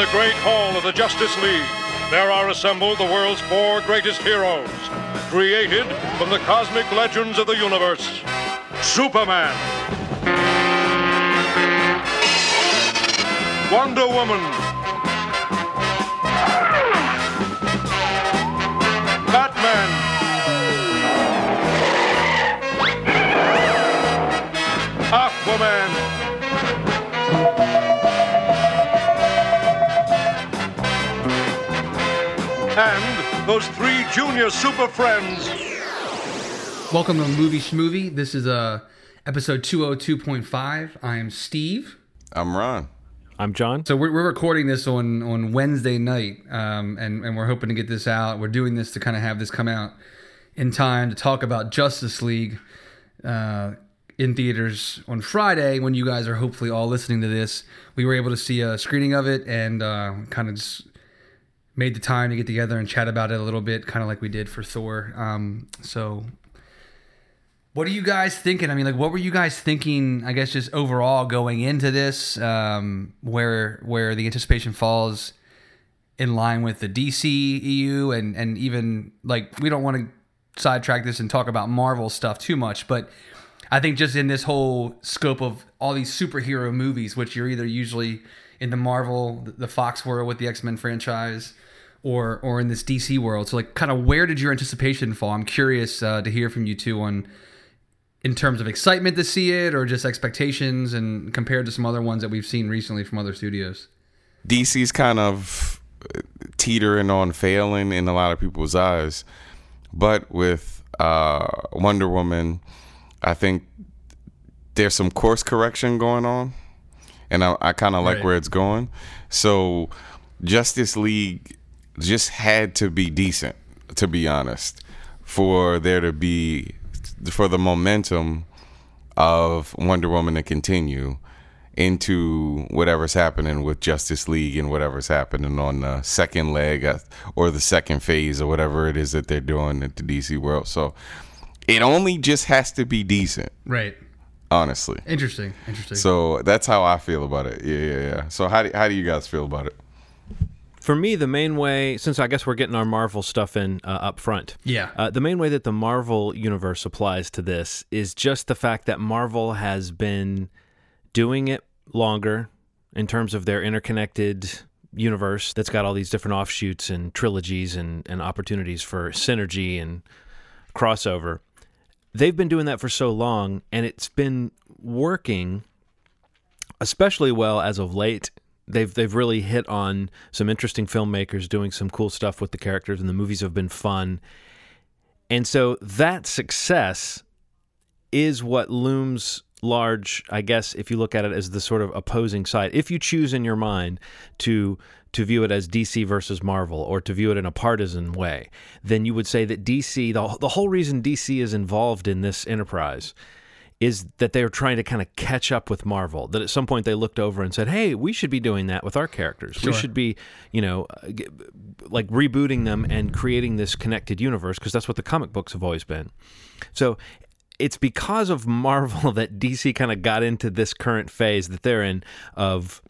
the great hall of the Justice League, there are assembled the world's four greatest heroes, created from the cosmic legends of the universe. Superman. Wonder Woman. Batman. Aquaman. And those three junior super friends. Welcome to Movie Schmovie. This is uh, episode 202.5. I am Steve. I'm Ron. I'm John. So we're, we're recording this on, on Wednesday night, um, and, and we're hoping to get this out. We're doing this to kind of have this come out in time to talk about Justice League uh, in theaters on Friday when you guys are hopefully all listening to this. We were able to see a screening of it and uh, kind of just made the time to get together and chat about it a little bit, kind of like we did for Thor. Um, so what are you guys thinking? I mean, like, what were you guys thinking? I guess just overall going into this, um, where where the anticipation falls in line with the DC EU, and and even like we don't want to sidetrack this and talk about Marvel stuff too much, but I think just in this whole scope of all these superhero movies, which you're either usually in the Marvel, the Fox world with the X Men franchise, or or in this DC world. So like, kind of where did your anticipation fall? I'm curious uh, to hear from you two on in terms of excitement to see it or just expectations and compared to some other ones that we've seen recently from other studios DC's kind of teetering on failing in a lot of people's eyes, but with uh, Wonder Woman, I think there's some course correction going on, and I, I kind of like Right. where it's going. So Justice League just had to be decent, to be honest, for there to be for the momentum of Wonder Woman to continue into whatever's happening with Justice League and whatever's happening on the second leg or the second phase or whatever it is that they're doing at the DC world. So it only just has to be decent, right honestly. interesting interesting So that's how I feel about it. Yeah, yeah, yeah. So how do, how do you guys feel about it? For me, the main way, since I guess we're getting our Marvel stuff in uh, up front, Yeah. uh, the main way that the Marvel universe applies to this is just the fact that Marvel has been doing it longer in terms of their interconnected universe that's got all these different offshoots and trilogies and, and opportunities for synergy and crossover. They've been doing that for so long, and it's been working especially well as of late. They've they've really hit on some interesting filmmakers doing some cool stuff with the characters, and the movies have been fun. And so that success is what looms large, I guess, if you look at it as the sort of opposing side. If you choose in your mind to to view it as DC versus Marvel or to view it in a partisan way, then you would say that DC, the, the whole reason DC is involved in this enterprise is that they were trying to kind of catch up with Marvel. That at some point they looked over and said, "Hey, we should be doing that with our characters. We should be, you know, uh, like rebooting them and creating this connected universe because that's what the comic books have always been." So it's because of Marvel that DC kind of got into this current phase that they're in of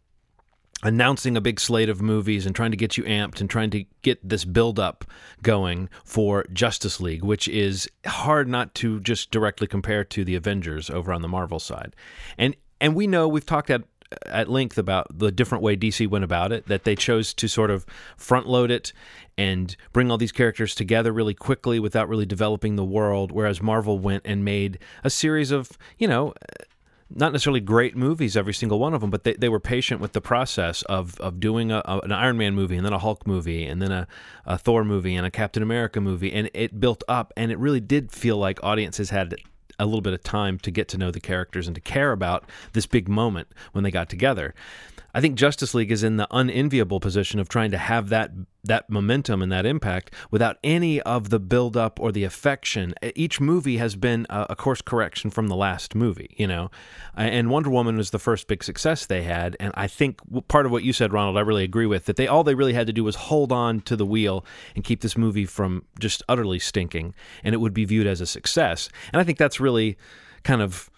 announcing a big slate of movies and trying to get you amped and trying to get this build up going for Justice League, which is hard not to just directly compare to the Avengers over on the Marvel side. And and we know we've talked at at length about the different way DC went about it, that they chose to sort of front load it and bring all these characters together really quickly without really developing the world, whereas Marvel went and made a series of, you know, not necessarily great movies, every single one of them, but they, they were patient with the process of, of doing a, a- an Iron Man movie and then a Hulk movie and then a, a Thor movie and a Captain America movie. And it built up and it really did feel like audiences had a little bit of time to get to know the characters and to care about this big moment when they got together. I think Justice League is in the unenviable position of trying to have that that momentum and that impact without any of the buildup or the affection. Each movie has been a, a course correction from the last movie, you know. And Wonder Woman was the first big success they had, and I think part of what you said, Ronald, I really agree with that. They all they really had to do was hold on to the wheel and keep this movie from just utterly stinking, and it would be viewed as a success. And I think that's really kind of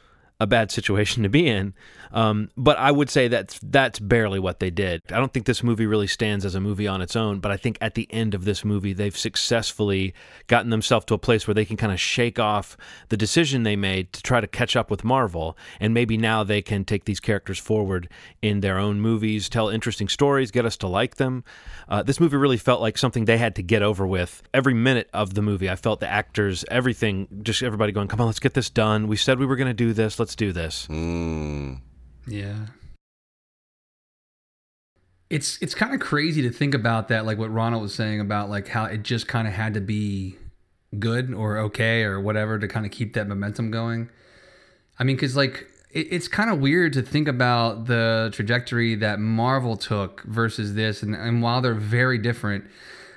a bad situation to be in. Um, but I would say that that's barely what they did. I don't think this movie really stands as a movie on its own, but I think at the end of this movie, they've successfully gotten themselves to a place where they can kind of shake off the decision they made to try to catch up with Marvel. And maybe now they can take these characters forward in their own movies, tell interesting stories, get us to like them. Uh, this movie really felt like something they had to get over with. Every minute of the movie, I felt the actors, everything, just everybody going, come on, let's get this done. We said we were going to do this. Let's do this. Mm. Yeah. It's it's kind of crazy to think about that, like what Ronald was saying about like how it just kind of had to be good or okay or whatever to kind of keep that momentum going. I mean, because like it, it's kind of weird to think about the trajectory that Marvel took versus this, and, and while they're very different,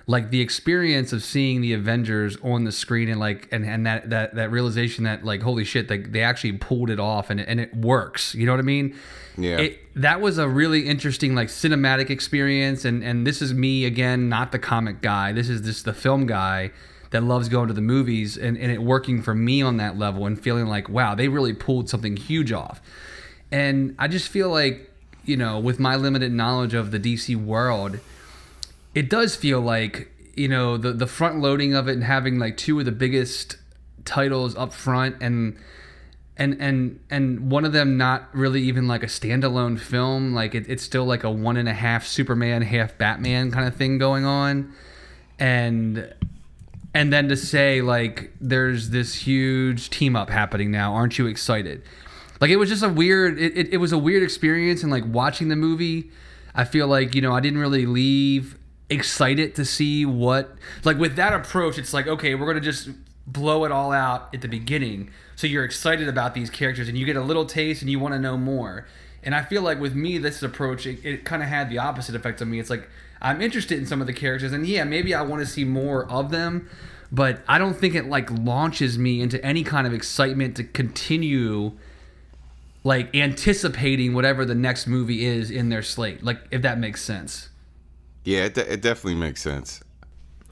like the experience of seeing the Avengers on the screen and like and, and that that that realization that like holy shit they, they actually pulled it off and it, and it works. You know what I mean? Yeah. it, that was a really interesting like cinematic experience. And and this is me again not the comic guy. This is just the film guy that loves going to the movies and, and it working for me on that level and feeling like wow they really pulled something huge off. And I just feel like you know with my limited knowledge of the DC world it does feel like you know the the front loading of it and having like two of the biggest titles up front and and and and one of them not really even like a standalone film like it, it's still like a one and a half superman half batman kind of thing going on. And and then to say like there's this huge team up happening now aren't you excited? Like it was just a weird it, it, it was a weird experience and like watching the movie i feel like you know i didn't really leave excited to see what like with that approach it's like okay we're gonna just blow it all out at the beginning. So you're excited about these characters and you get a little taste and you want to know more. And i feel like with me this approach it, it kind of had the opposite effect on me. It's like i'm interested in some of the characters and yeah maybe i want to see more of them but i don't think it like launches me into any kind of excitement to continue like anticipating whatever the next movie is in their slate like if that makes sense Yeah, it, de- it definitely makes sense.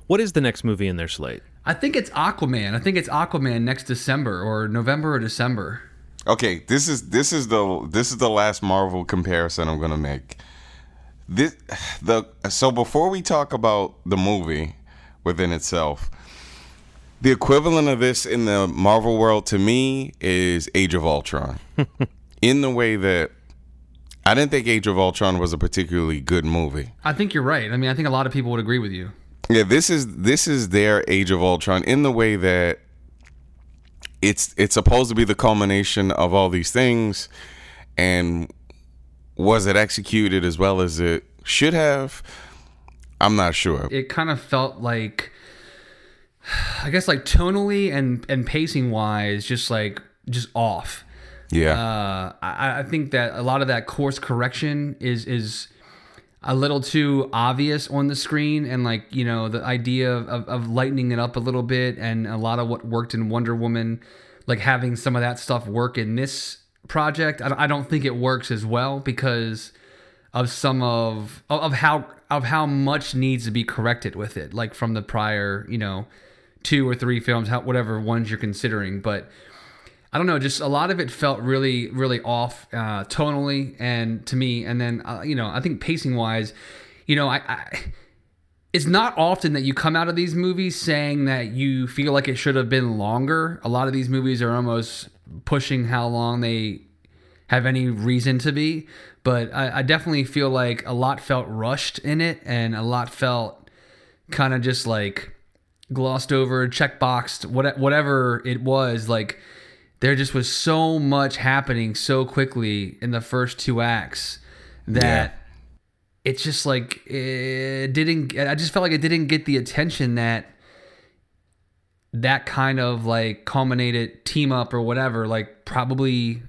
What is the next movie in their slate? I think it's Aquaman. I think it's Aquaman next December or November or December. Okay, this is this is the this is the last Marvel comparison I'm gonna make. This the so before we talk about the movie within itself, the equivalent of this in the Marvel world to me is Age of Ultron. in the way that I didn't think Age of Ultron was a particularly good movie. I think you're right. I mean, I think a lot of people would agree with you. Yeah, this is this is their Age of Ultron in the way that it's it's supposed to be the culmination of all these things, and was it executed as well as it should have? I'm not sure. It kind of felt like, I guess, like tonally and and pacing wise, just like just off. Yeah, Uh, I, I think that a lot of that course correction is is a little too obvious on the screen, and like you know the idea of, of, of lightening it up a little bit, and a lot of what worked in Wonder Woman, like having some of that stuff work in this project. I, don't- I don't think it works as well because of some of of of how of how much needs to be corrected with it, like from the prior you know two or three films, how, whatever ones you're considering, but. I don't know, just a lot of it felt really, really off uh, tonally and to me. And then, uh, you know, I think pacing wise, you know, I, I it's not often that you come out of these movies saying that you feel like it should have been longer. A lot of these movies are almost pushing how long they have any reason to be. But I, I definitely feel like a lot felt rushed in it and a lot felt kind of just like glossed over, checkboxed, what, whatever it was. Like, there just was so much happening so quickly in the first two acts that Yeah. it's just like it didn't i just felt like it didn't get the attention that that kind of like culminated team up or whatever like probably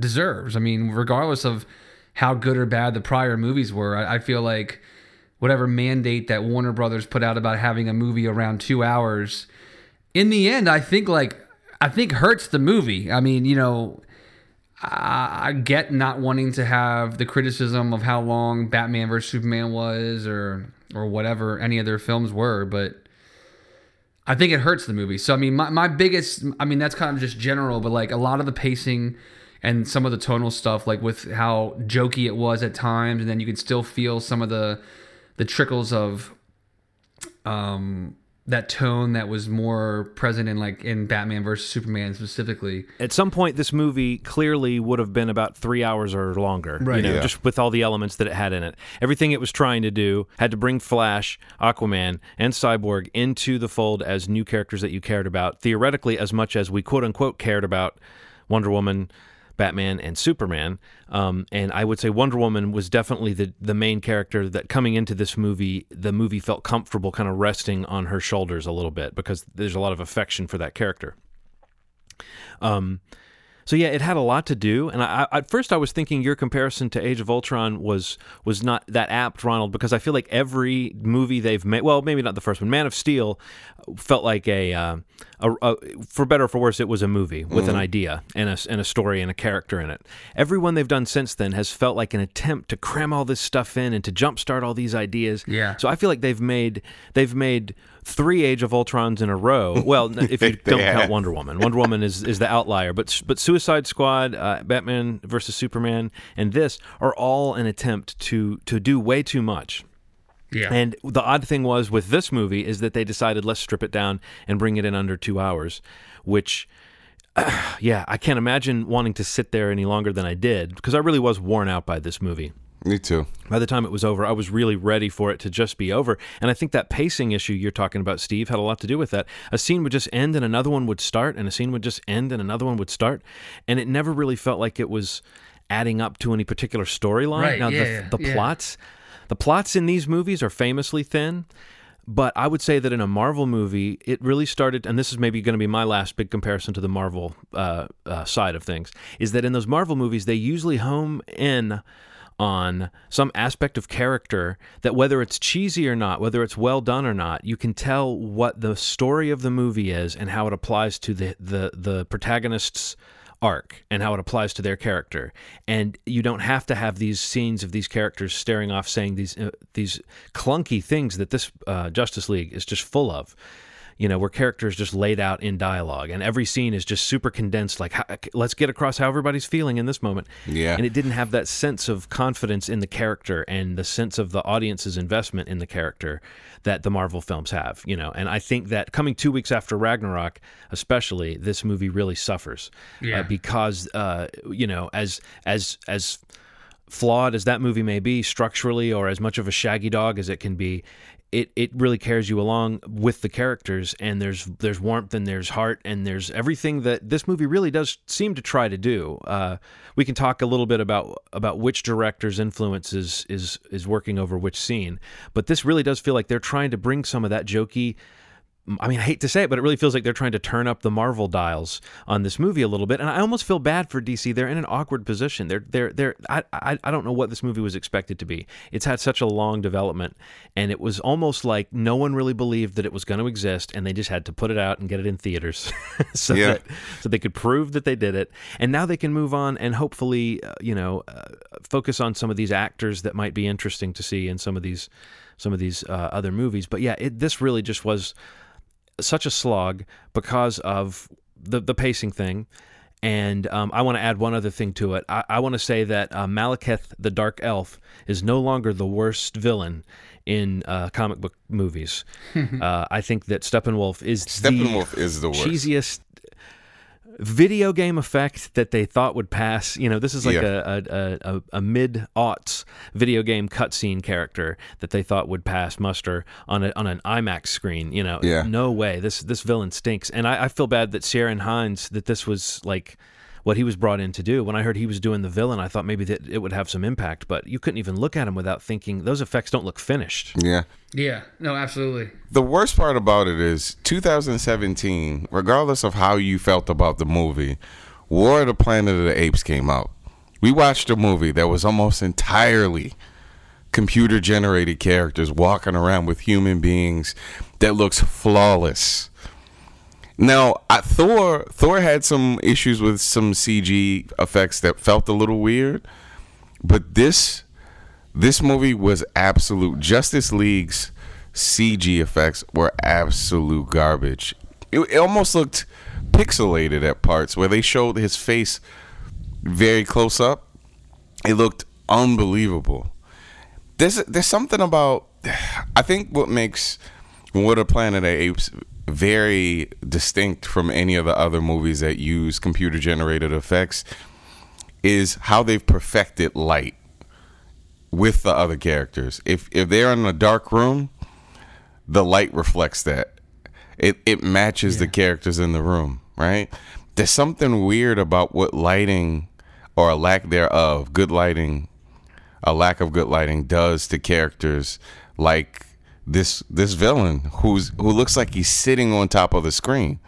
deserves i mean regardless of how good or bad the prior movies were i, I feel like whatever mandate that warner brothers put out about having a movie around two hours in the end i think like i think hurts the movie i mean you know I I get not wanting to have the criticism of how long Batman vs Superman was, or or whatever any of their films were, but I think it hurts the movie. So I mean, my, my biggest, I mean, that's kind of just general, but like a lot of the pacing and some of the tonal stuff, like with how jokey it was at times, and then you could still feel some of the the trickles of um that tone that was more present in like in Batman versus Superman specifically. At some point, this movie clearly would have been about three hours or longer, Right. You know, Yeah. just with all the elements that it had in it. Everything it was trying to do had to bring Flash, Aquaman, and Cyborg into the fold as new characters that you cared about, theoretically, as much as we quote unquote cared about Wonder Woman. Batman and Superman, um, and I would say Wonder Woman was definitely the the main character that coming into this movie, the movie felt comfortable, kind of resting on her shoulders a little bit because there's a lot of affection for that character. Um, so yeah, it had a lot to do, and I, I, at first I was thinking your comparison to Age of Ultron was was not that apt, Ronald, because I feel like every movie they've made, well, maybe not the first one, Man of Steel, felt like a, uh, a, a for better or for worse, it was a movie with an idea and a and a story and a character in it. Every one they've done since then has felt like an attempt to cram all this stuff in and to jumpstart all these ideas. Yeah. So I feel like they've made they've made three Age of Ultrons in a row. Well, if you don't have. count Wonder Woman, Wonder Woman is, is the outlier. But but Suicide Squad, uh, Batman versus Superman, and this are all an attempt to to do way too much. Yeah. And the odd thing was with this movie is that they decided let's strip it down and bring it in under two hours, which. Yeah, I can't imagine wanting to sit there any longer than I did because I really was worn out by this movie Me too. by the time it was over, I was really ready for it to just be over. And I think that pacing issue you're talking about, Steve, had a lot to do with that. A scene would just end and another one would start, and a scene would just end and another one would start. And it never really felt like it was adding up to any particular storyline. Right, now, yeah, the, yeah, the yeah. plots. The plots in these movies are famously thin, but I would say that in a Marvel movie, it really started, and this is maybe going to be my last big comparison to the Marvel uh, uh, side of things, is that in those Marvel movies, they usually home in on some aspect of character that whether it's cheesy or not, whether it's well done or not, you can tell what the story of the movie is and how it applies to the the, the protagonist's arc and how it applies to their character. And you don't have to have these scenes of these characters staring off saying these uh, these clunky things that this uh, Justice League is just full of. You know, where characters just laid out in dialogue, and every scene is just super condensed. Like, how, let's get across how everybody's feeling in this moment. Yeah. and it didn't have that sense of confidence in the character and the sense of the audience's investment in the character that the Marvel films have, you know. And I think that coming 2 weeks after Ragnarok, especially, this movie really suffers Yeah. uh, because uh, you know, as as as flawed as that movie may be structurally or as much of a shaggy dog as it can be it, it really carries you along with the characters and there's there's warmth and there's heart and there's everything that this movie really does seem to try to do. Uh, we can talk a little bit about about which director's influence is, is is working over which scene but this really does feel like they're trying to bring some of that jokey I mean, I hate to say it, but it really feels like they're trying to turn up the Marvel dials on this movie a little bit, and I almost feel bad for DC. They're in an awkward position. They're they're they're. I I, I don't know what this movie was expected to be. It's had such a long development, and it was almost like no one really believed that it was going to exist, and they just had to put it out and get it in theaters, so Yeah. that so they could prove that they did it, and now they can move on and hopefully, uh, you know, uh, focus on some of these actors that might be interesting to see in some of these some of these uh, other movies. But yeah, it, this really just was such a slog because of the the pacing thing. And um, I want to add one other thing to it. I, I want to say that uh, Malekith the Dark Elf is no longer the worst villain in uh, comic book movies. uh, I think that Steppenwolf is Steppenwolf is the worst. the cheesiest video game effect that they thought would pass. You know, this is like Yeah. a, a, a, a mid aughts video game cutscene character that they thought would pass muster on a, on an IMAX screen. You know, Yeah. no way. This this villain stinks, and I, I feel bad that Ciarán Hinds that this was like. What he was brought in to do. When I heard he was doing the villain, I thought maybe that it would have some impact, but you couldn't even look at him without thinking those effects don't look finished. Yeah. Yeah. No, absolutely. The worst part about it is 2017, regardless of how you felt about the movie, War of the Planet of the Apes came out. We watched a movie that was almost entirely computer generated characters walking around with human beings that looks flawless. Now, I, Thor Thor had some issues with some CG effects that felt a little weird, but this this movie was absolute Justice League's CG effects were absolute garbage. It, it almost looked pixelated at parts where they showed his face very close up. It looked unbelievable. There's there's something about I think what makes What a Planet of Apes very distinct from any of the other movies that use computer generated effects is how they've perfected light with the other characters. If if they're in a dark room, the light reflects that. It it matches the characters in the room, right? There's something weird about what lighting or a lack thereof, good lighting, a lack of good lighting does to characters like this this villain who's who looks like he's sitting on top of the screen.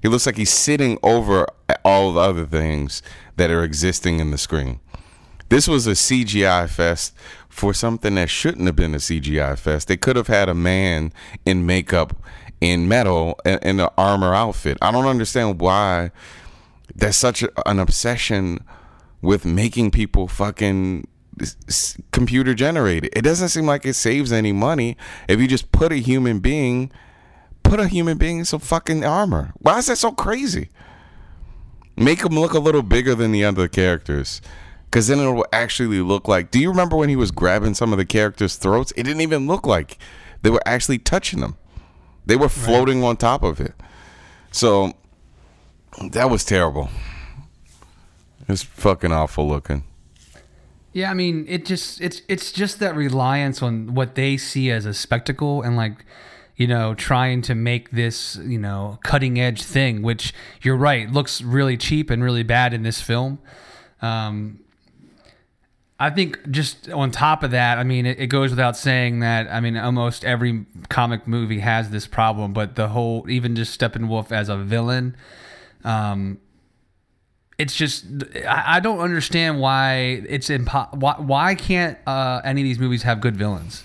He looks like he's sitting over all the other things that are existing in the screen. This was a CGI fest for something that shouldn't have been a CGI fest. They could have had a man in makeup, in metal, in, an armor outfit. I don't understand why there's such an obsession with making people fucking computer generated. It doesn't seem like it saves any money if you just put a human being, put a human being in some fucking armor. Why is that so crazy? Make him look a little bigger than the other characters. Cause then it will actually look like. Do you remember when he was grabbing some of the characters' throats? It didn't even look like they were actually touching them. They were floating on top of it. So that was terrible. It's fucking awful looking. Yeah, I mean, it just it's it's just that reliance on what they see as a spectacle and like you know trying to make this you know cutting edge thing, which you're right looks really cheap and really bad in this film. Um, I think just on top of that, I mean, it, it goes without saying that I mean almost every comic movie has this problem, but the whole even just Steppenwolf as a villain. Um, it's just I, I don't understand why it's impo- why, why can't uh, any of these movies have good villains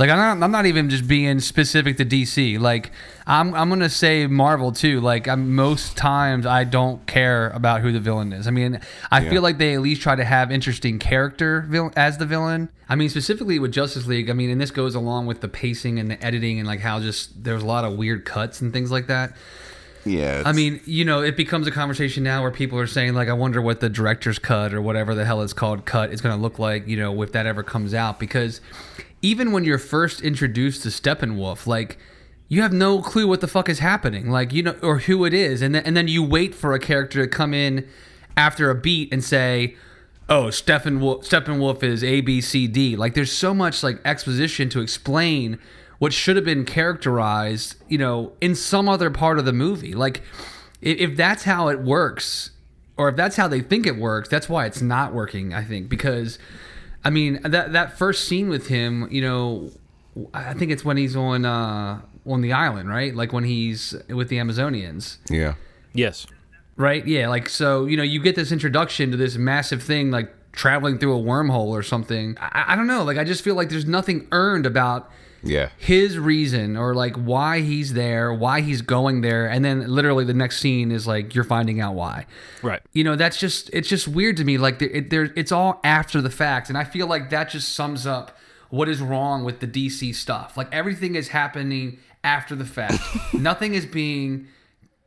like I'm not, I'm not even just being specific to DC. Like I'm I'm gonna say Marvel too. Like I'm, most times I don't care about who the villain is. I mean I feel like they at least try to have interesting character vil- as the villain. I mean specifically with Justice League. I mean and this goes along with the pacing and the editing and like how just there's a lot of weird cuts and things like that. Yeah. I mean, you know, it becomes a conversation now where people are saying, like, I wonder what the director's cut or whatever the hell it's called cut is going to look like, you know, if that ever comes out. Because even when you're first introduced to Steppenwolf, like, you have no clue what the fuck is happening, like, you know, or who it is. And then, and then you wait for a character to come in after a beat and say, oh, Steppenwolf, Steppenwolf is A, B, C, D. Like, there's so much, like, exposition to explain what should have been characterized, you know, in some other part of the movie. Like, if, if that's how it works, or if that's how they think it works, that's why it's not working. I think because, I mean, that that first scene with him, you know, I think it's when he's on uh, on the island, right? Like when he's with the Amazonians yeah. Yes. right? Yeah, like so, you know, you get this introduction to this massive thing, like traveling through a wormhole or something. I, I don't know, like I just feel like there's nothing earned about Yeah. his reason or like why he's there, why he's going there, and then literally the next scene is like you're finding out why. Right. You know, that's just it's just weird to me. Like there, it, there it's all after the fact, and I feel like that just sums up what is wrong with the DC stuff. Like everything is happening after the fact. nothing is being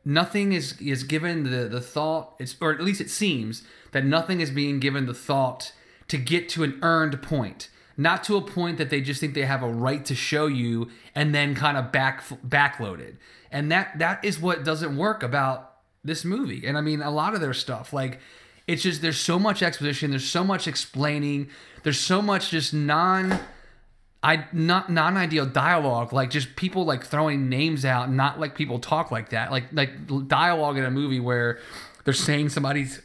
nothing is is given the the thought it's or at least it seems that nothing is being given the thought to get to an earned point. Not to a point that they just think they have a right to show you and then kind of back backloaded and that that is what doesn't work about this movie. And i mean a lot of their stuff like it's just there's so much exposition there's so much explaining there's so much just non I not non-ideal dialogue, like just people like throwing names out, not like people talk like that. Like like dialogue in a movie where they're saying somebody's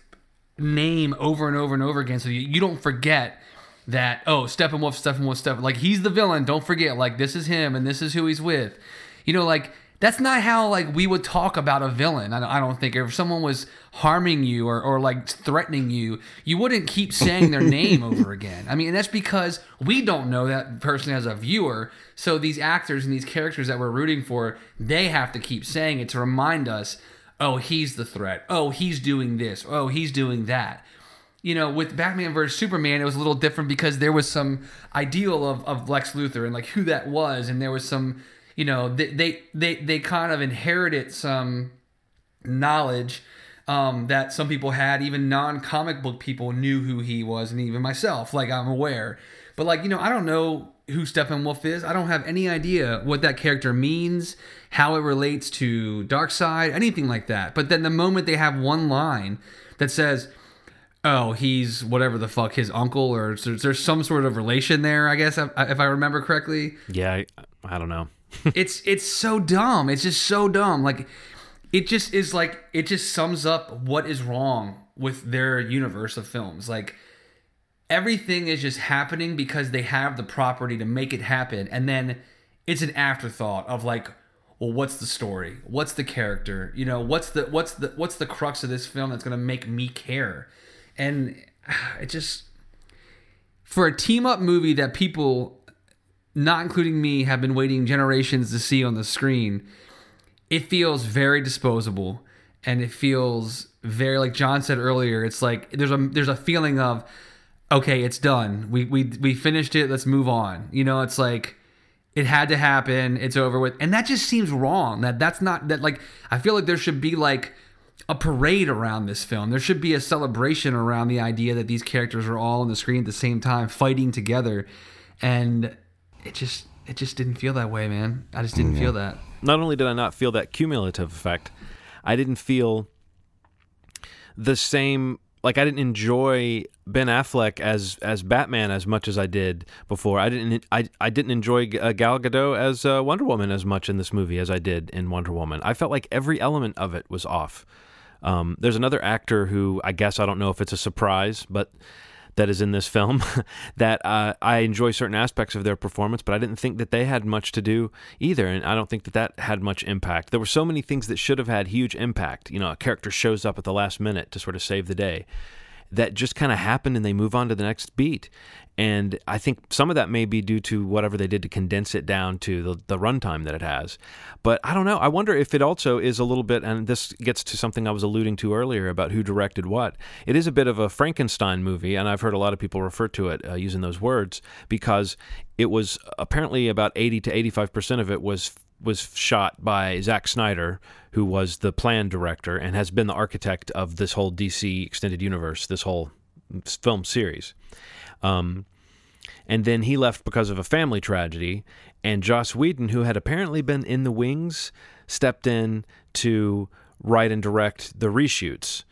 name over and over and over again, so you, you don't forget that oh Steppenwolf, Steppenwolf, Steppen. Like he's the villain. Don't forget, like this is him and this is who he's with. You know, like that's not how like we would talk about a villain. I don't, I don't think if someone was harming you or, or like threatening you, you wouldn't keep saying their name over again. I mean, and that's because we don't know that person as a viewer. So these actors and these characters that we're rooting for, they have to keep saying it to remind us, oh, he's the threat. Oh, he's doing this. Oh, he's doing that. you know, with Batman versus Superman, it was a little different because there was some ideal of, of Lex Luthor and like who that was, and there was some, you know, they they they, they kind of inherited some knowledge um, that some people had, even non comic book people knew who he was, and even myself, like I'm aware. But like you know, I don't know who Steppenwolf is. I don't have any idea what that character means, how it relates to Darkseid, anything like that. But then the moment they have one line that says, "Oh, he's whatever the fuck his uncle," or there's, some sort of relation there, I guess if if I remember correctly. Yeah, I, I don't know. It's it's so dumb. It's just so dumb. Like it just is like it just sums up what is wrong with their universe of films. Like everything is just happening because they have the property to make it happen and then it's an afterthought of like well what's the story what's the character you know what's the what's the what's the crux of this film that's going to make me care and it just for a team up movie that people not including me have been waiting generations to see on the screen it feels very disposable. And it feels very like John said earlier it's like there's a there's a feeling of okay it's done. We we we finished it. Let's move on. You know it's like it had to happen. It's over with. And that just seems wrong. That that's not that like I feel like there should be like a parade around this film. There should be a celebration around the idea that these characters are all on the screen at the same time fighting together. And it just it just didn't feel that way man I just didn't feel that not only did I not feel that cumulative effect, I didn't feel the same like I didn't enjoy Ben Affleck as as Batman as much as I did before. I didn't I I didn't enjoy uh, Gal Gadot as uh, Wonder Woman as much in this movie as I did in Wonder Woman. I felt like every element of it was off. Um, there's another actor who I guess I don't know if it's a surprise, but that is in this film that uh, I enjoy certain aspects of their performance, but I didn't think that they had much to do either, and I don't think that that had much impact. There were so many things that should have had huge impact. You know, a character shows up at the last minute to sort of save the day. That just kind of happened, and they move on to the next beat. And I think some of that may be due to whatever they did to condense it down to the, the runtime that it has. But I don't know. I wonder if it also is a little bit, and this gets to something I was alluding to earlier about who directed what. It is a bit of a Frankenstein movie, and I've heard a lot of people refer to it uh, using those words because it was apparently about 80 to 85% of it was was shot by Zack Snyder, who was the plan director and has been the architect of this whole DC extended universe, this whole film series. Um, and then he left because of a family tragedy. And Joss Whedon, who had apparently been in the wings, stepped in to write and direct the reshoots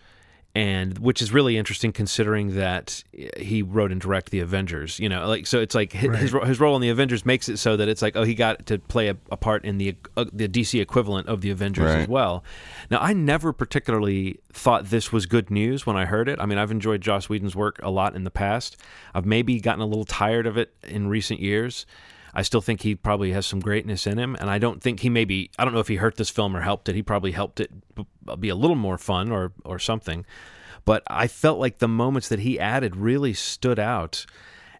and which is really interesting considering that he wrote and directed the Avengers. You know, like so it's like his right. his role in the Avengers makes it so that it's like oh he got to play a, a part in the uh, the DC equivalent of the Avengers right. as well. Now I never particularly thought this was good news when I heard it. I mean I've enjoyed Joss Whedon's work a lot in the past. I've maybe gotten a little tired of it in recent years. I still think he probably has some greatness in him, and I don't think he maybe I don't know if he hurt this film or helped it. He probably helped it be a little more fun or or something. But I felt like the moments that he added really stood out.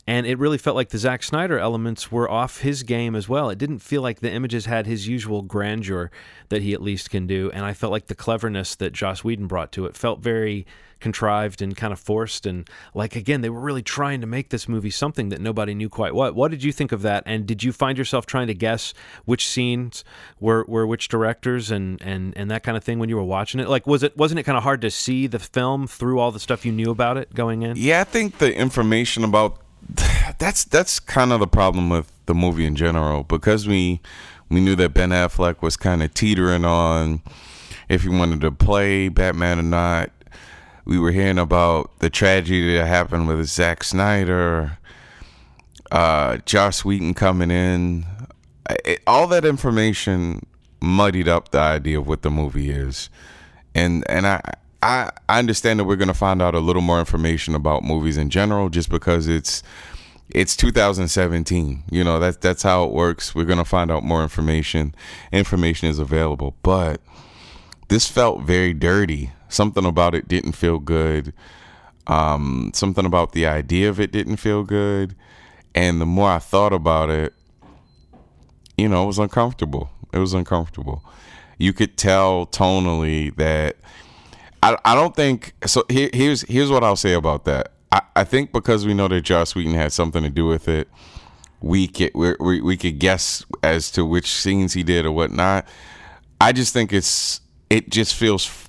And it really felt like the Zack Snyder elements were off his game as well. It didn't feel like the images had his usual grandeur that he at least can do. And I felt like the cleverness that Joss Whedon brought to it felt very contrived and kind of forced and like again they were really trying to make this movie something that nobody knew quite what. What did you think of that? And did you find yourself trying to guess which scenes were were which directors and and and that kind of thing when you were watching it? Like was it wasn't it kind of hard to see the film through all the stuff you knew about it going in? Yeah i think the information about that's that's kind of the problem with the movie in general because we we knew that Ben Affleck was kind of teetering on if he wanted to play Batman or not we were hearing about the tragedy that happened with Zack Snyder, uh, Joss Whedon coming in. It, all that information muddied up the idea of what the movie is, and and I. I, I understand that we're going to find out a little more information about movies in general just because it's it's 2017 you know that's that's how it works we're going to find out more information information is available but this felt very dirty something about it didn't feel good. Um, something about the idea of it didn't feel good. And the more I thought about it, you know, it was uncomfortable. It was uncomfortable. You could tell tonally that I, I don't think so. Here, here's here's what I'll say about that. I, I think because we know that Joss Whedon had something to do with it, we could we we could guess as to which scenes he did or whatnot. I just think it's it just feels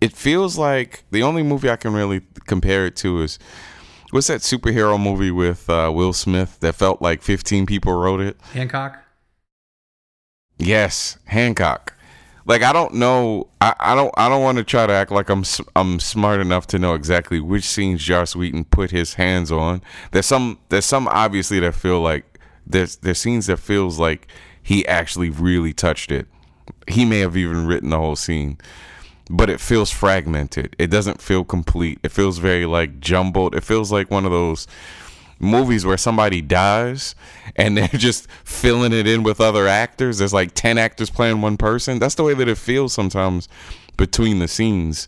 it feels like the only movie I can really compare it to is what's that superhero movie with uh, Will Smith that felt like 15 people wrote it? Hancock. Yes, Hancock. Like I don't know. I, I don't. I don't want to try to act like I'm. I'm smart enough to know exactly which scenes Joss Whedon put his hands on. There's some. There's some obviously that feel like there's there's scenes that feels like he actually really touched it. He may have even written the whole scene, but it feels fragmented. It doesn't feel complete. It feels very like jumbled. It feels like one of those movies where somebody dies and they're just filling it in with other actors. There's like 10 actors playing one person. That's the way that it feels sometimes between the scenes.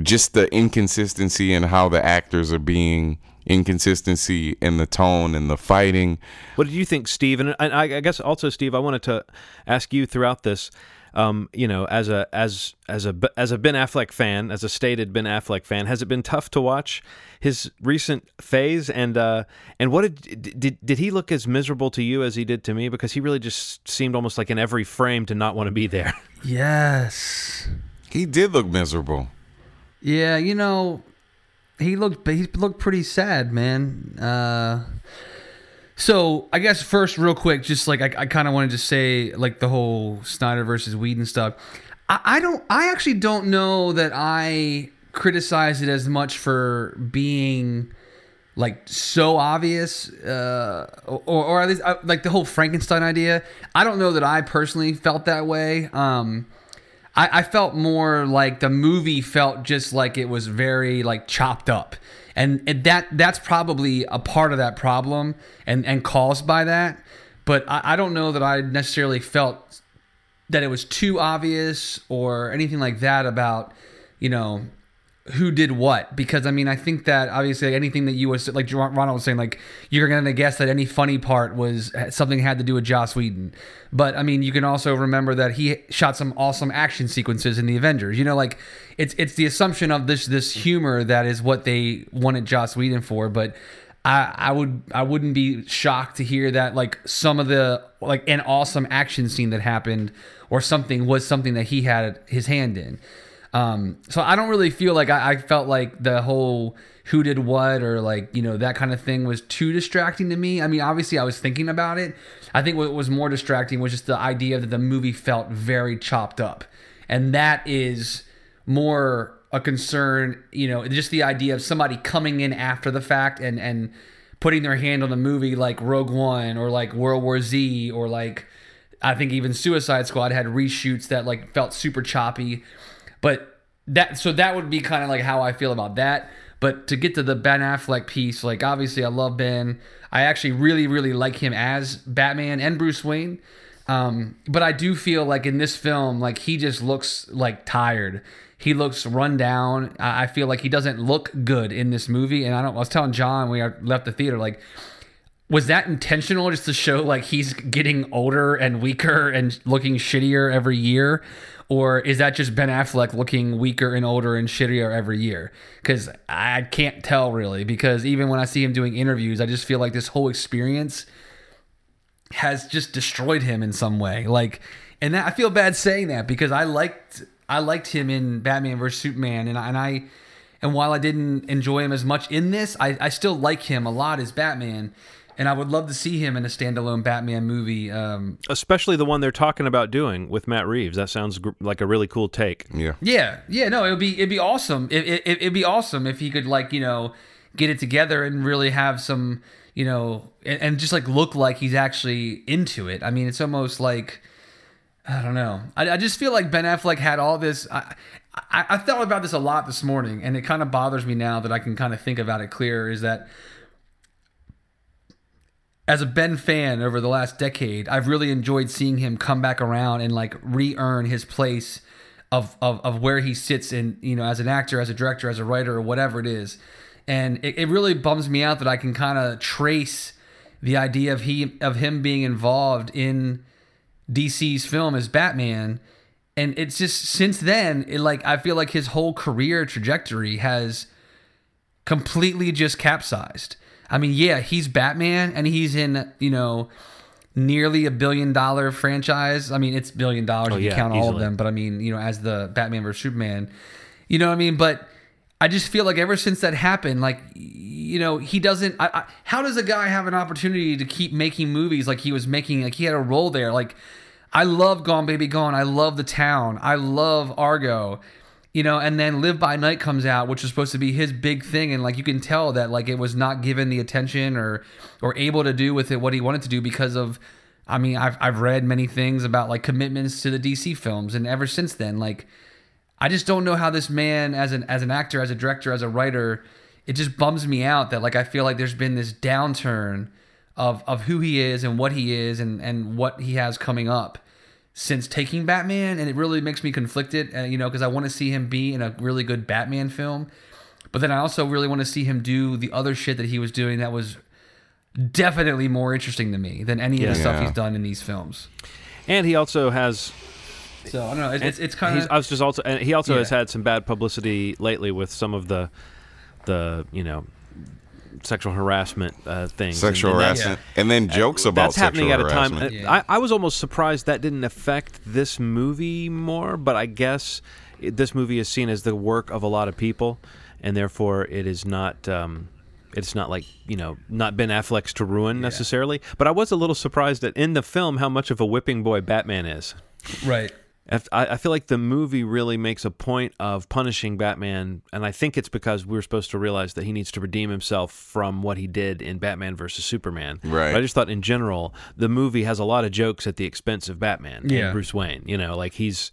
Just the inconsistency in how the actors are being inconsistency in the tone and the fighting. What did you think, Steve? And I, I guess also, Steve, I wanted to ask you throughout this. Um, you know, as a as as a as a Ben Affleck fan, as a stated Ben Affleck fan, has it been tough to watch his recent phase? And uh, and what did did did he look as miserable to you as he did to me? Because he really just seemed almost like in every frame to not want to be there. Yes. He did look miserable. Yeah, you know, he looked he looked pretty sad, man. Uh, so I guess first, real quick, just like I, I kind of wanted to say, like the whole Snyder versus Whedon stuff. I, I don't. I actually don't know that I criticize it as much for being like so obvious, uh, or, or at least uh, like the whole Frankenstein idea. I don't know that I personally felt that way. Um, I, I felt more like the movie felt just like it was very like chopped up, and, that that's probably a part of that problem and and caused by that. But I, I don't know that I necessarily felt that it was too obvious or anything like that about you know who did what because I mean I think that obviously anything that you was like Ronald was saying like you're gonna guess that any funny part was something had to do with Joss Whedon, but I mean you can also remember that he shot some awesome action sequences in the Avengers. You know like it's it's the assumption of this this humor that is what they wanted Joss Whedon for, but. I, I would I wouldn't be shocked to hear that like some of the like an awesome action scene that happened or something was something that he had his hand in. Um, so I don't really feel like I, I felt like the whole who did what or like you know that kind of thing was too distracting to me. I mean, obviously I was thinking about it. I think what was more distracting was just the idea that the movie felt very chopped up, and that is more a concern. You know, just the idea of somebody coming in after the fact and and putting their hand on the movie like Rogue One or like World War Z or like I think even Suicide Squad had reshoots that like felt super choppy. But that so that would be kind of like how I feel about that. But to get to the Ben Affleck piece, like obviously I love Ben. I actually really really like him as Batman and Bruce Wayne. Um, but I do feel like in this film, like he just looks like tired. He looks run down. I feel like he doesn't look good in this movie. And I don't. I was telling John when we left the theater, like was that intentional just to show like he's getting older and weaker and looking shittier every year or is that just ben affleck looking weaker and older and shittier every year? Because i can't tell really because even when i see him doing interviews i just feel like this whole experience has just destroyed him in some way. Like and that, i feel bad saying that because i liked i liked him in batman vs superman and, and i and while i didn't enjoy him as much in this i, I still like him a lot as batman and I would love to see him in a standalone Batman movie. Um, Especially the one they're talking about doing with Matt Reeves. That sounds gr- like a really cool take. Yeah. yeah, yeah, no, it'd be it'd be awesome. It, it, it'd be awesome if he could like you know get it together and really have some you know and, and just like look like he's actually into it. I mean, it's almost like I don't know. I, I just feel like Ben Affleck had all this. I, I, I thought about this a lot this morning, and it kind of bothers me now that I can kind of think about it clearer. Is that as a Ben fan over the last decade, I've really enjoyed seeing him come back around and like re-earn his place of, of, of where he sits in, you know, as an actor, as a director, as a writer, or whatever it is. And it, it really bums me out that I can kind of trace the idea of he of him being involved in DC's film as Batman and it's just since then, it, like I feel like his whole career trajectory has completely just capsized. I mean, yeah, he's Batman, and he's in you know nearly a billion dollar franchise. I mean, it's billion dollars oh, if you yeah, count all of them, but I mean, you know, as the Batman versus Superman, you know what I mean. But I just feel like ever since that happened, like you know, he doesn't. I, I, how does a guy have an opportunity to keep making movies like he was making? Like he had a role there. Like I love Gone Baby Gone. I love The Town. I love Argo. You know, and then Live by Night comes out, which is supposed to be his big thing, and like you can tell that like it was not given the attention or or able to do with it what he wanted to do because of. I mean, I've I've read many things about like commitments to the DC films, and ever since then, like I just don't know how this man, as an as an actor, as a director, as a writer, it just bums me out that like I feel like there's been this downturn of of who he is and what he is and and what he has coming up since taking Batman, and it really makes me conflicted. Uh, you know, because I want to see him be in a really good Batman film, but then I also really want to see him do the other shit that he was doing that was definitely more interesting to me than any of the stuff he's done in these films. And he also has So I don't know. It's it's, it's kind of I was just also, and he also Yeah. has had some bad publicity lately with some of the, the you know, sexual harassment uh, things. Sexual And- and that- harassment, and then jokes about sexual harassment. That's happening sexual at a time. Yeah. I, I was almost surprised that didn't affect this movie more, but I guess it, this movie is seen as the work of a lot of people, and therefore it is not. Um, it's not like you know, not Ben Affleck's to ruin necessarily. But I was a little surprised that in the film how much of a whipping boy Batman is. right. If- I, I feel like the movie really makes a point of punishing Batman, and I think it's because we're supposed to realize that he needs to redeem himself from what he did in Batman versus Superman. Right. But I just thought, in general, the movie has a lot of jokes at the expense of Batman Yeah. and Bruce Wayne. You know, like he's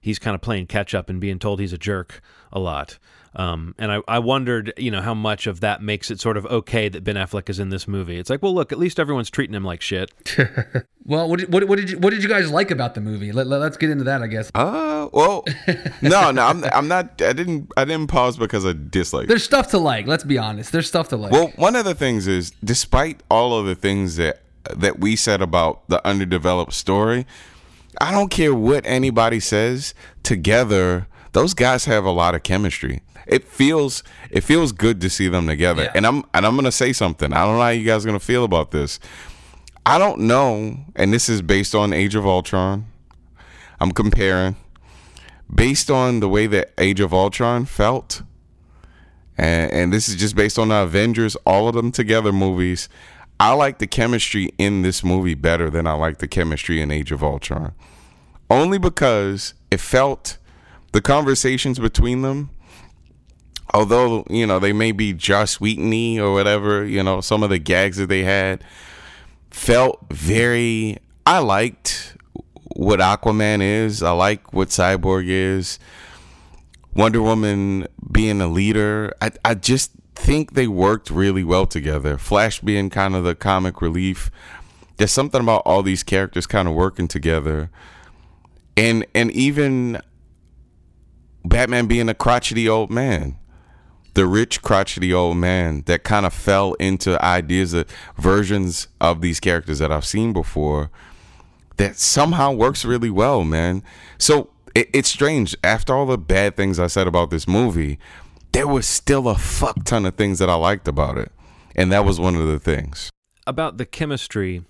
he's kind of playing catch up and being told he's a jerk a lot. Um, and I, I wondered, you know, how much of that makes it sort of okay that Ben Affleck is in this movie. It's like, well, look, at least everyone's treating him like shit. Well, what, did- what, what did you what did you guys like about the movie? Let, let, us get into that, I guess. Uh, well, no, no, I'm, I'm not. I didn't. I didn't pause because I dislike. There's stuff to like. Let's be honest. There's stuff to like. Well, one of the things is, despite all of the things that that we said about the underdeveloped story, I don't care what anybody says. Together, those guys have a lot of chemistry. It feels it feels good to see them together. Yeah. And I'm and I'm gonna say something. I don't know how you guys are gonna feel about this. I don't know, and this is based on Age of Ultron. I'm comparing based on the way that Age of Ultron felt and, and this is just based on the Avengers, all of them together movies. I like the chemistry in this movie better than I like the chemistry in Age of Ultron. Only because it felt the conversations between them, although, you know, they may be Joss Whedon or whatever, you know, some of the gags that they had felt very. I liked what Aquaman is, I like what Cyborg is. Wonder Woman being a leader. I, I just think they worked really well together. Flash being kind of the comic relief. There's something about all these characters kind of working together. And and even Batman being a crotchety old man. The rich crotchety old man that kind of fell into ideas of versions of these characters that I've seen before that somehow works really well, man. So it, it's strange. After all the bad things I said about this movie, there was still a fuck ton of things that I liked about it. And that was one of the things. about the chemistry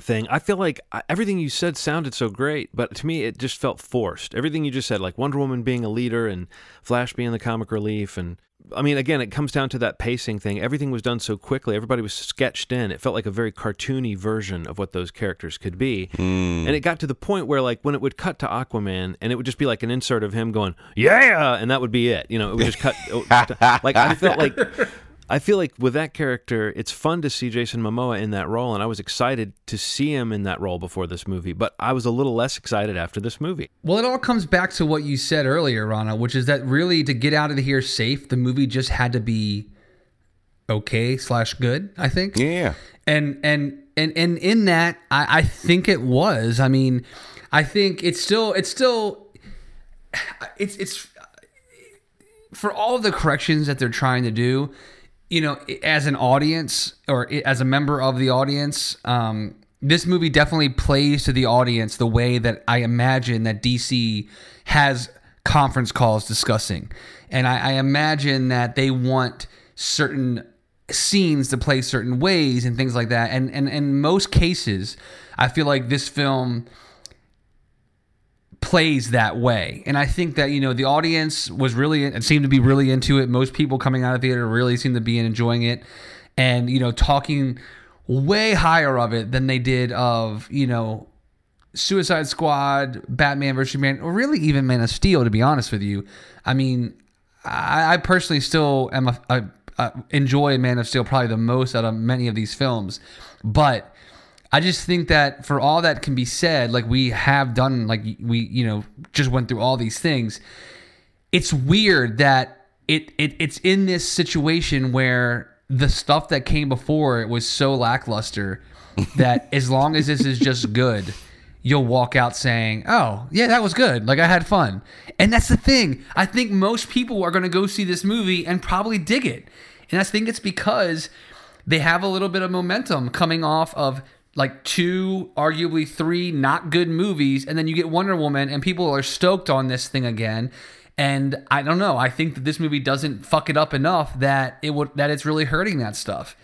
thing, I feel like uh, everything you said sounded so great, but to me it just felt forced. Everything you just said, like Wonder Woman being a leader and Flash being the comic relief, and I mean, again, it comes down to that pacing thing. Everything was done so quickly. Everybody was sketched in. It felt like a very cartoony version of what those characters could be. Hmm. And it got to the point where, like, when it would cut to Aquaman, and it would just be like an insert of him going, "Yeah," and that would be it. You know, it would just cut. like I felt like I feel like with that character, it's fun to see Jason Momoa in that role, and I was excited to see him in that role before this movie. But I was a little less excited after this movie. Well, it all comes back to what you said earlier, Rana, which is that really to get out of here safe, the movie just had to be okay slash good. I think. Yeah. and and and and in that I, I think it was i mean i think it's still it's still it's it's for all of the corrections that they're trying to do you know as an audience or as a member of the audience um this movie definitely plays to the audience the way that I imagine that DC has conference calls discussing. And I, I imagine that they want certain scenes to play certain ways and things like that. And, and, and in most cases, I feel like this film plays that way. And I think that, you know, the audience was really, it seemed to be really into it. Most people coming out of theater really seemed to be enjoying it and, you know, talking way higher of it than they did of, you know, Suicide Squad, Batman vs. Man, or really even Man of Steel, to be honest with you. I mean, I, I personally still am a, a, a enjoy Man of Steel probably the most out of many of these films. But I just think that for all that can be said, like we have done, like we, you know, just went through all these things. It's weird that it, it it's in this situation where the stuff that came before it was so lackluster that as long as this is just good, you'll walk out saying, "Oh, yeah, that was good. Like I had fun." And that's the thing. I think most people are going to go see this movie and probably dig it. And I think it's because they have a little bit of momentum coming off of like two, arguably three not good movies, and then you get Wonder Woman, and people are stoked on this thing again. And I don't know. I think that this movie doesn't fuck it up enough that it would that it's really hurting that stuff.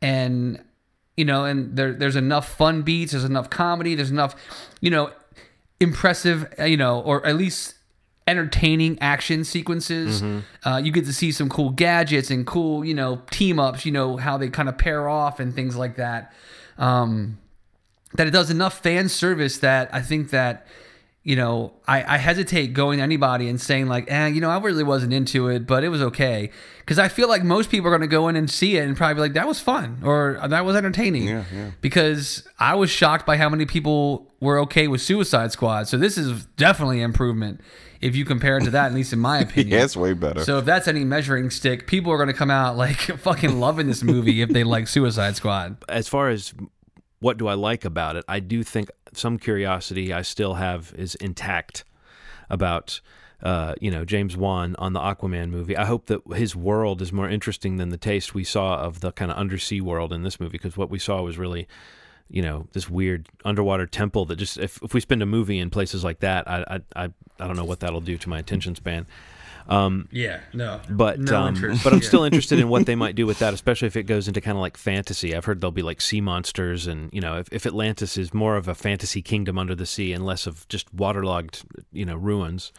And you know, and there there's enough fun beats, there's enough comedy, there's enough, you know, impressive, you know, or at least entertaining action sequences. Uh, you get to see some cool gadgets and cool, you know, team ups. You know how they kind of pair off and things like that. Um, that it does enough fan service that I think that you know I, I hesitate going to anybody and saying like, eh, you know, I really wasn't into it, but it was okay because I feel like most people are going to go in and see it and probably be like that was fun or that was entertaining. Yeah, yeah. Because I was shocked by how many people were okay with Suicide Squad. So this is definitely improvement if you compare it to that, at least in my opinion. Yeah, it's way better. So if that's any measuring stick, people are going to come out like fucking loving this movie if they like Suicide Squad. as far as what do I like about it, I do think some curiosity I still have is intact about uh, you know James Wan on the Aquaman movie. I hope that his world is more interesting than the taste we saw of the kind of undersea world in this movie because what we saw was really you know this weird underwater temple that just if, if we spend a movie in places like that I, I I I don't know what that'll do to my attention span. Yeah, no, But no um, but I'm Yeah. still interested in what they might do with that, especially if it goes into kind of like fantasy. I've heard there'll be like sea monsters, and you know, if, if Atlantis is more of a fantasy kingdom under the sea and less of just waterlogged, you know, ruins,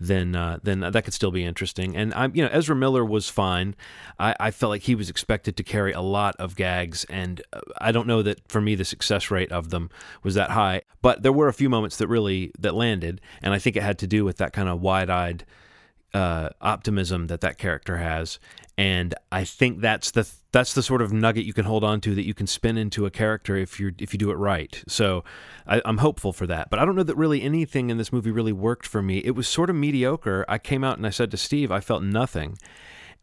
then uh, then that could still be interesting. And I'm, you know, Ezra Miller was fine. I, I felt like he was expected to carry a lot of gags, and uh, I don't know that for me the success rate of them was that high. But there were a few moments that really that landed, and I think it had to do with that kind of wide-eyed uh, optimism that that character has, and I think that's the that's the sort of nugget you can hold on to that you can spin into a character if you if you do it right. So I, I'm hopeful for that, but I don't know that really anything in this movie really worked for me. It was sort of mediocre. I came out and I said to Steve, I felt nothing,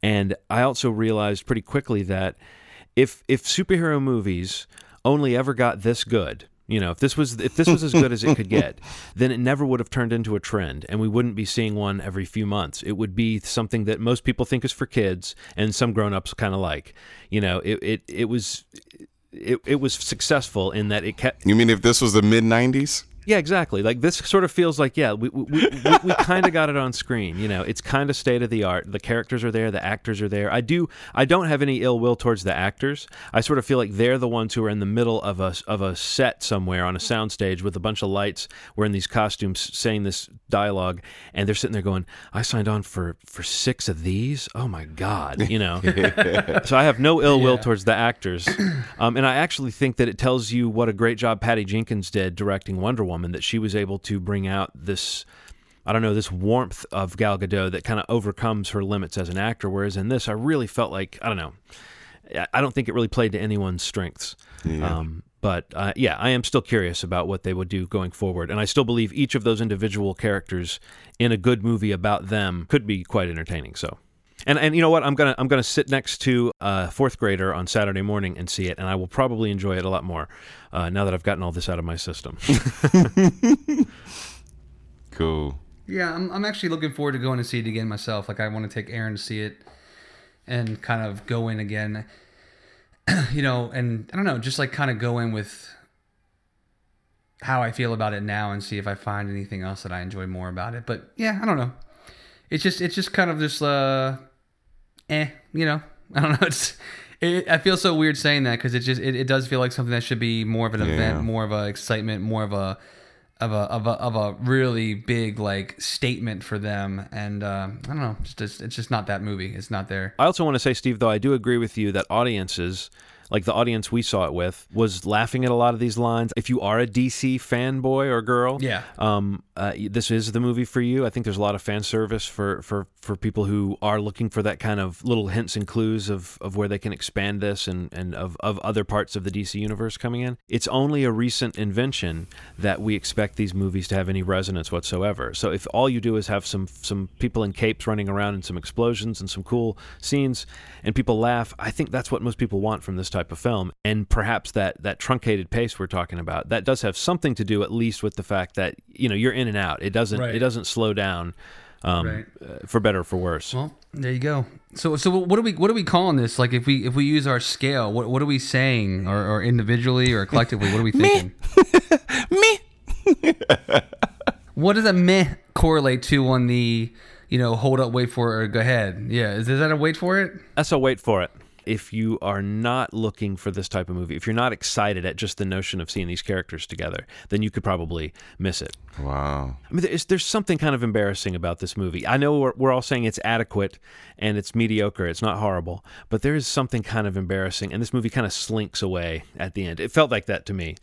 and I also realized pretty quickly that if if superhero movies only ever got this good you know if this was if this was as good as it could get then it never would have turned into a trend and we wouldn't be seeing one every few months it would be something that most people think is for kids and some grown-ups kind of like you know it it, it was it, it was successful in that it kept you mean if this was the mid '90s? Yeah, exactly. Like this sort of feels like yeah, we we, we, we, we kind of got it on screen. You know, it's kind of state of the art. The characters are there, the actors are there. I do I don't have any ill will towards the actors. I sort of feel like they're the ones who are in the middle of a of a set somewhere on a soundstage with a bunch of lights, wearing these costumes, saying this dialogue, and they're sitting there going, "I signed on for for six of these. Oh my god!" You know. so I have no ill will Yeah. towards the actors, um, and I actually think that it tells you what a great job Patty Jenkins did directing Wonder Woman. That she was able to bring out this, I don't know, this warmth of Gal Gadot that kind of overcomes her limits as an actor. Whereas in this, I really felt like I don't know, I- don't think it really played to anyone's strengths. Um, but uh, yeah, I am still curious about what they would do going forward, and I still believe each of those individual characters in a good movie about them could be quite entertaining. So. And and you know what? I'm gonna I'm gonna sit next to a fourth grader on Saturday morning and see it, and I will probably enjoy it a lot more uh, now that I've gotten all this out of my system. Cool. Yeah, I'm, I'm actually looking forward to going to see it again myself. Like, I want to take Aaron to see it and kind of go in again, you know, and I don't know, just like kind of go in with how I feel about it now and see if I find anything else that I enjoy more about it. But yeah, I don't know. It's just it's just kind of just uh, eh, you know. I don't know. It's it, I feel so weird saying that because it just it, it does feel like something that should be more of an Yeah. event, more of a excitement, more of a of a of a of a really big like statement for them. And uh, I don't know. It's just it's just not that movie. It's not there. I also want to say, Steve, though, I do agree with you that audiences, like the audience we saw it with, was laughing at a lot of these lines. If you are a DC fanboy or girl, Yeah. um, uh, this is the movie for you. I think there's a lot of fan service for, for, for people who are looking for that kind of little hints and clues of, of where they can expand this and, and of, of other parts of the DC universe coming in. It's only a recent invention that we expect these movies to have any resonance whatsoever. So if all you do is have some some people in capes running around and some explosions and some cool scenes and people laugh, I think that's what most people want from this type of film. And perhaps that that truncated pace we're talking about, that does have something to do at least with the fact that, you know, you're in and out. It doesn't Right. it doesn't slow down um, Right. uh, for better or for worse. Well, there you go. So, so what are we what are we calling this? Like, if we if we use our scale, what what are we saying, or, or individually or collectively? What are we thinking? Me. what does a meh correlate to on the you know hold up, wait for it, or go ahead? Yeah, is, is that a wait for it? That's a wait for it. If you are not looking for this type of movie, if you're not excited at just the notion of seeing these characters together, then you could probably miss it. Wow. I mean, there's, there's something kind of embarrassing about this movie. I know we're, we're all saying it's adequate and it's mediocre, it's not horrible, but there is something kind of embarrassing, and this movie kind of slinks away at the end. It felt like that to me.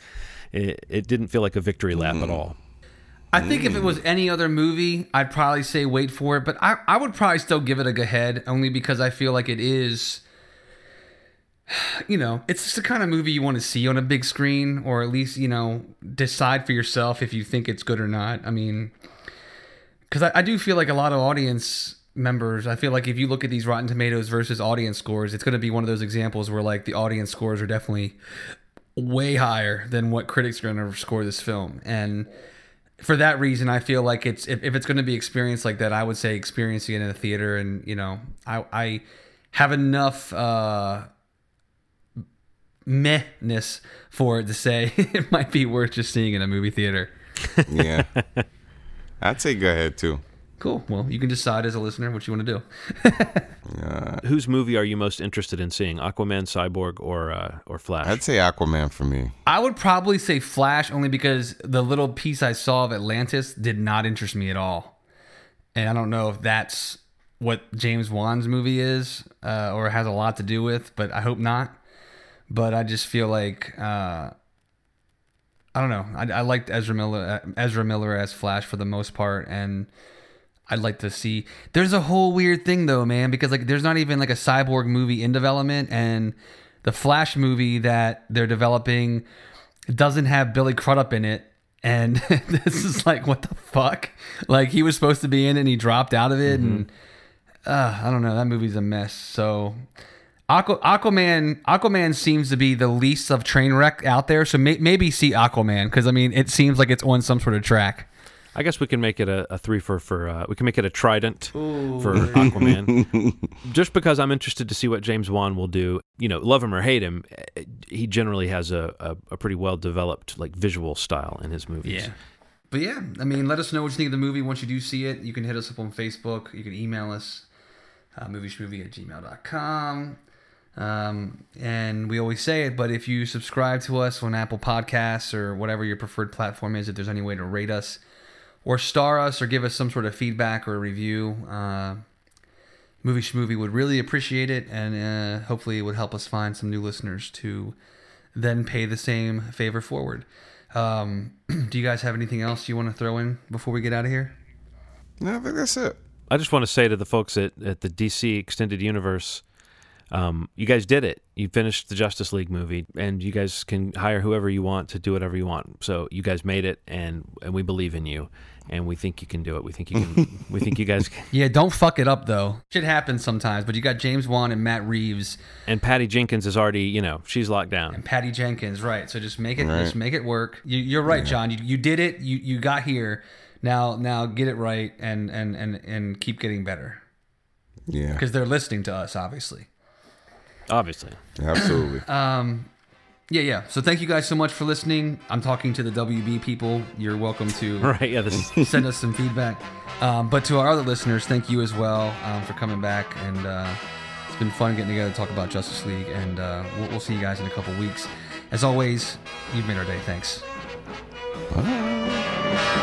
It, it didn't feel like a victory lap at mm-hmm. all. I think if it was any other movie, I'd probably say wait for it, but I, I would probably still give it a go ahead, only because I feel like it is, you know, it's just the kind of movie you want to see on a big screen, or at least, you know, decide for yourself if you think it's good or not. I mean, because I, I do feel like a lot of audience members, I feel like if you look at these Rotten Tomatoes versus audience scores, it's going to be one of those examples where like the audience scores are definitely way higher than what critics are going to score this film. And for that reason, I feel like it's if, if it's going to be experienced like that, I would say experiencing it in a theater. And you know, I I have enough uh, mehness for it to say it might be worth just seeing in a movie theater. Yeah. I'd say go ahead too. Cool. Well, you can decide as a listener what you want to do. Whose movie are you most interested in seeing? Aquaman, Cyborg, or uh, or Flash? I'd say Aquaman for me. I would probably say Flash only because the little piece I saw of Atlantis did not interest me at all. And I don't know if that's what James Wan's movie is uh, or has a lot to do with, but I hope not. But I just feel like uh, I don't know. I, I liked Ezra Miller, Ezra Miller as Flash for the most part, and I'd like to see. There's a whole weird thing though, man, because like there's not even like a cyborg movie in development, and the Flash movie that they're developing doesn't have Billy Crudup in it. And this is like, what the fuck? Like he was supposed to be in it, and he dropped out of it, and uh, I don't know. That movie's a mess. So. Aqu- Aquaman, Aquaman seems to be the least of train wreck out there. So may- maybe see Aquaman because I mean it seems like it's on some sort of track. I guess we can make it a, a three for for uh, we can make it a trident for Aquaman. Just because I'm interested to see what James Wan will do. You know, love him or hate him, he generally has a, a, a pretty well developed like visual style in his movies. Yeah. But yeah, I mean, let us know what you think of the movie once you do see it. You can hit us up on Facebook. You can email us, uh, movieschmovie at gmail.com. Um, and we always say it, but if you subscribe to us on Apple Podcasts or whatever your preferred platform is, if there's any way to rate us or star us or give us some sort of feedback or a review, uh, Movie Schmovie would really appreciate it, and uh, hopefully it would help us find some new listeners to then pay the same favor forward. Um, do you guys have anything else you want to throw in before we get out of here? No, I think that's it. I just want to say to the folks at, at the DC Extended Universe, um, you guys did it. You finished the Justice League movie, and you guys can hire whoever you want to do whatever you want. So you guys made it, and and we believe in you, and we think you can do it. We think you can. we think you guys. Can. Yeah, don't fuck it up though. Shit happens sometimes, but you got James Wan and Matt Reeves And Patty Jenkins is already, you know, she's locked down. and Patty Jenkins, right? So just make it, Right. just make it work. You, you're right, John. You, you did it. You you got here. Now now get it right and and and and keep getting better Yeah, because they're listening to us, obviously. Obviously. absolutely. Um, yeah, yeah. So thank you guys so much for listening. I'm talking to the WB people. You're welcome to Right? Yeah. This. send us some feedback. Um, but to our other listeners, thank you as well um, for coming back. And uh, it's been fun getting together to talk about Justice League. And uh, we'll, we'll see you guys in a couple weeks. As always, you've made our day. Thanks. Bye.